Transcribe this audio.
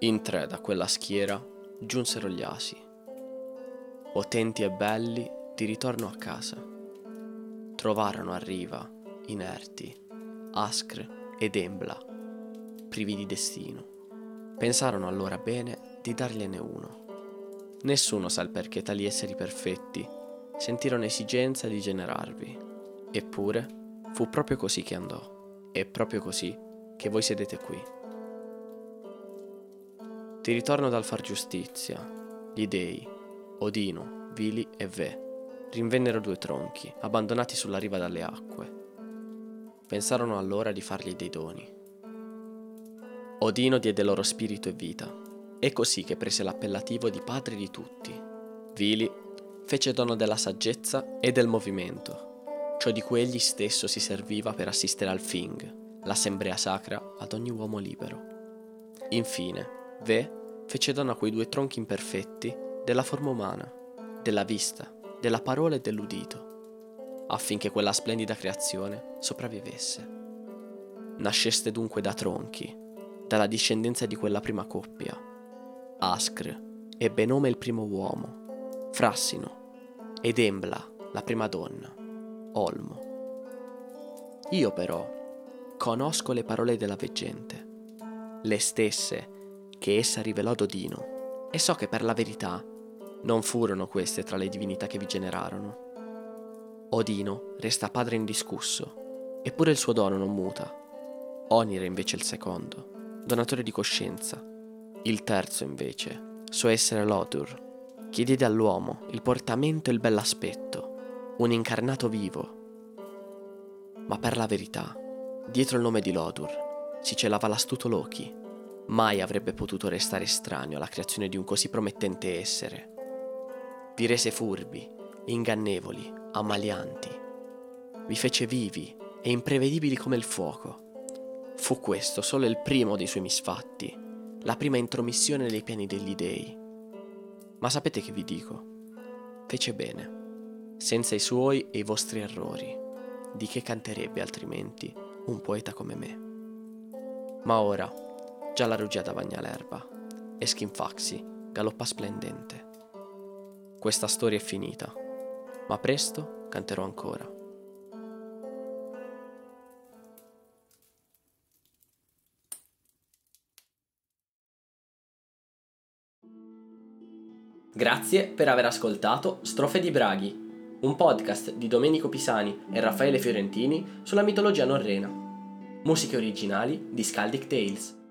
In tre da quella schiera giunsero gli asi, potenti e belli di ritorno a casa. Trovarono a riva, inerti, Ascre ed Embla, privi di destino. Pensarono allora bene di dargliene uno. Nessuno sa il perché tali esseri perfetti sentirono esigenza di generarvi. Eppure fu proprio così che andò, e proprio così che voi sedete qui. Ti ritorno dal far giustizia. Gli dei, Odino, Vili e Ve, rinvennero due tronchi, abbandonati sulla riva dalle acque. Pensarono allora di fargli dei doni. Odino diede loro spirito e vita. È così che prese l'appellativo di padre di tutti. Vili fece dono della saggezza e del movimento, ciò di cui egli stesso si serviva per assistere al Fing, l'assemblea sacra ad ogni uomo libero. Infine, Ve fece dono a quei due tronchi imperfetti della forma umana, della vista, della parola e dell'udito, affinché quella splendida creazione sopravvivesse. Nasceste dunque da tronchi, dalla discendenza di quella prima coppia. Ascr ebbe nome il primo uomo, Frassino, ed Embla, la prima donna, Olmo. Io però conosco le parole della veggente, le stesse che essa rivelò ad Odino, e so che per la verità non furono queste tra le divinità che vi generarono. Odino resta padre indiscusso, eppure il suo dono non muta. Onir è invece il secondo, donatore di coscienza. Il terzo, invece, suo essere Lodur, che diede all'uomo il portamento e il bell'aspetto, un incarnato vivo. Ma per la verità, dietro il nome di Lodur si celava l'astuto Loki, mai avrebbe potuto restare estraneo alla creazione di un così promettente essere. Vi rese furbi, ingannevoli, ammalianti. Vi fece vivi e imprevedibili come il fuoco. Fu questo solo il primo dei suoi misfatti, la prima intromissione nei piani degli dei. Ma sapete che vi dico? Fece bene, senza i suoi e i vostri errori. Di che canterebbe altrimenti un poeta come me? Ma ora Già la rugiada bagna l'erba e Skinfaxi galoppa splendente. Questa storia è finita, ma presto canterò ancora. Grazie per aver ascoltato Strofe di Braghi, un podcast di Domenico Pisani e Raffaele Fiorentini sulla mitologia norrena. Musiche originali di Scaldic Tales.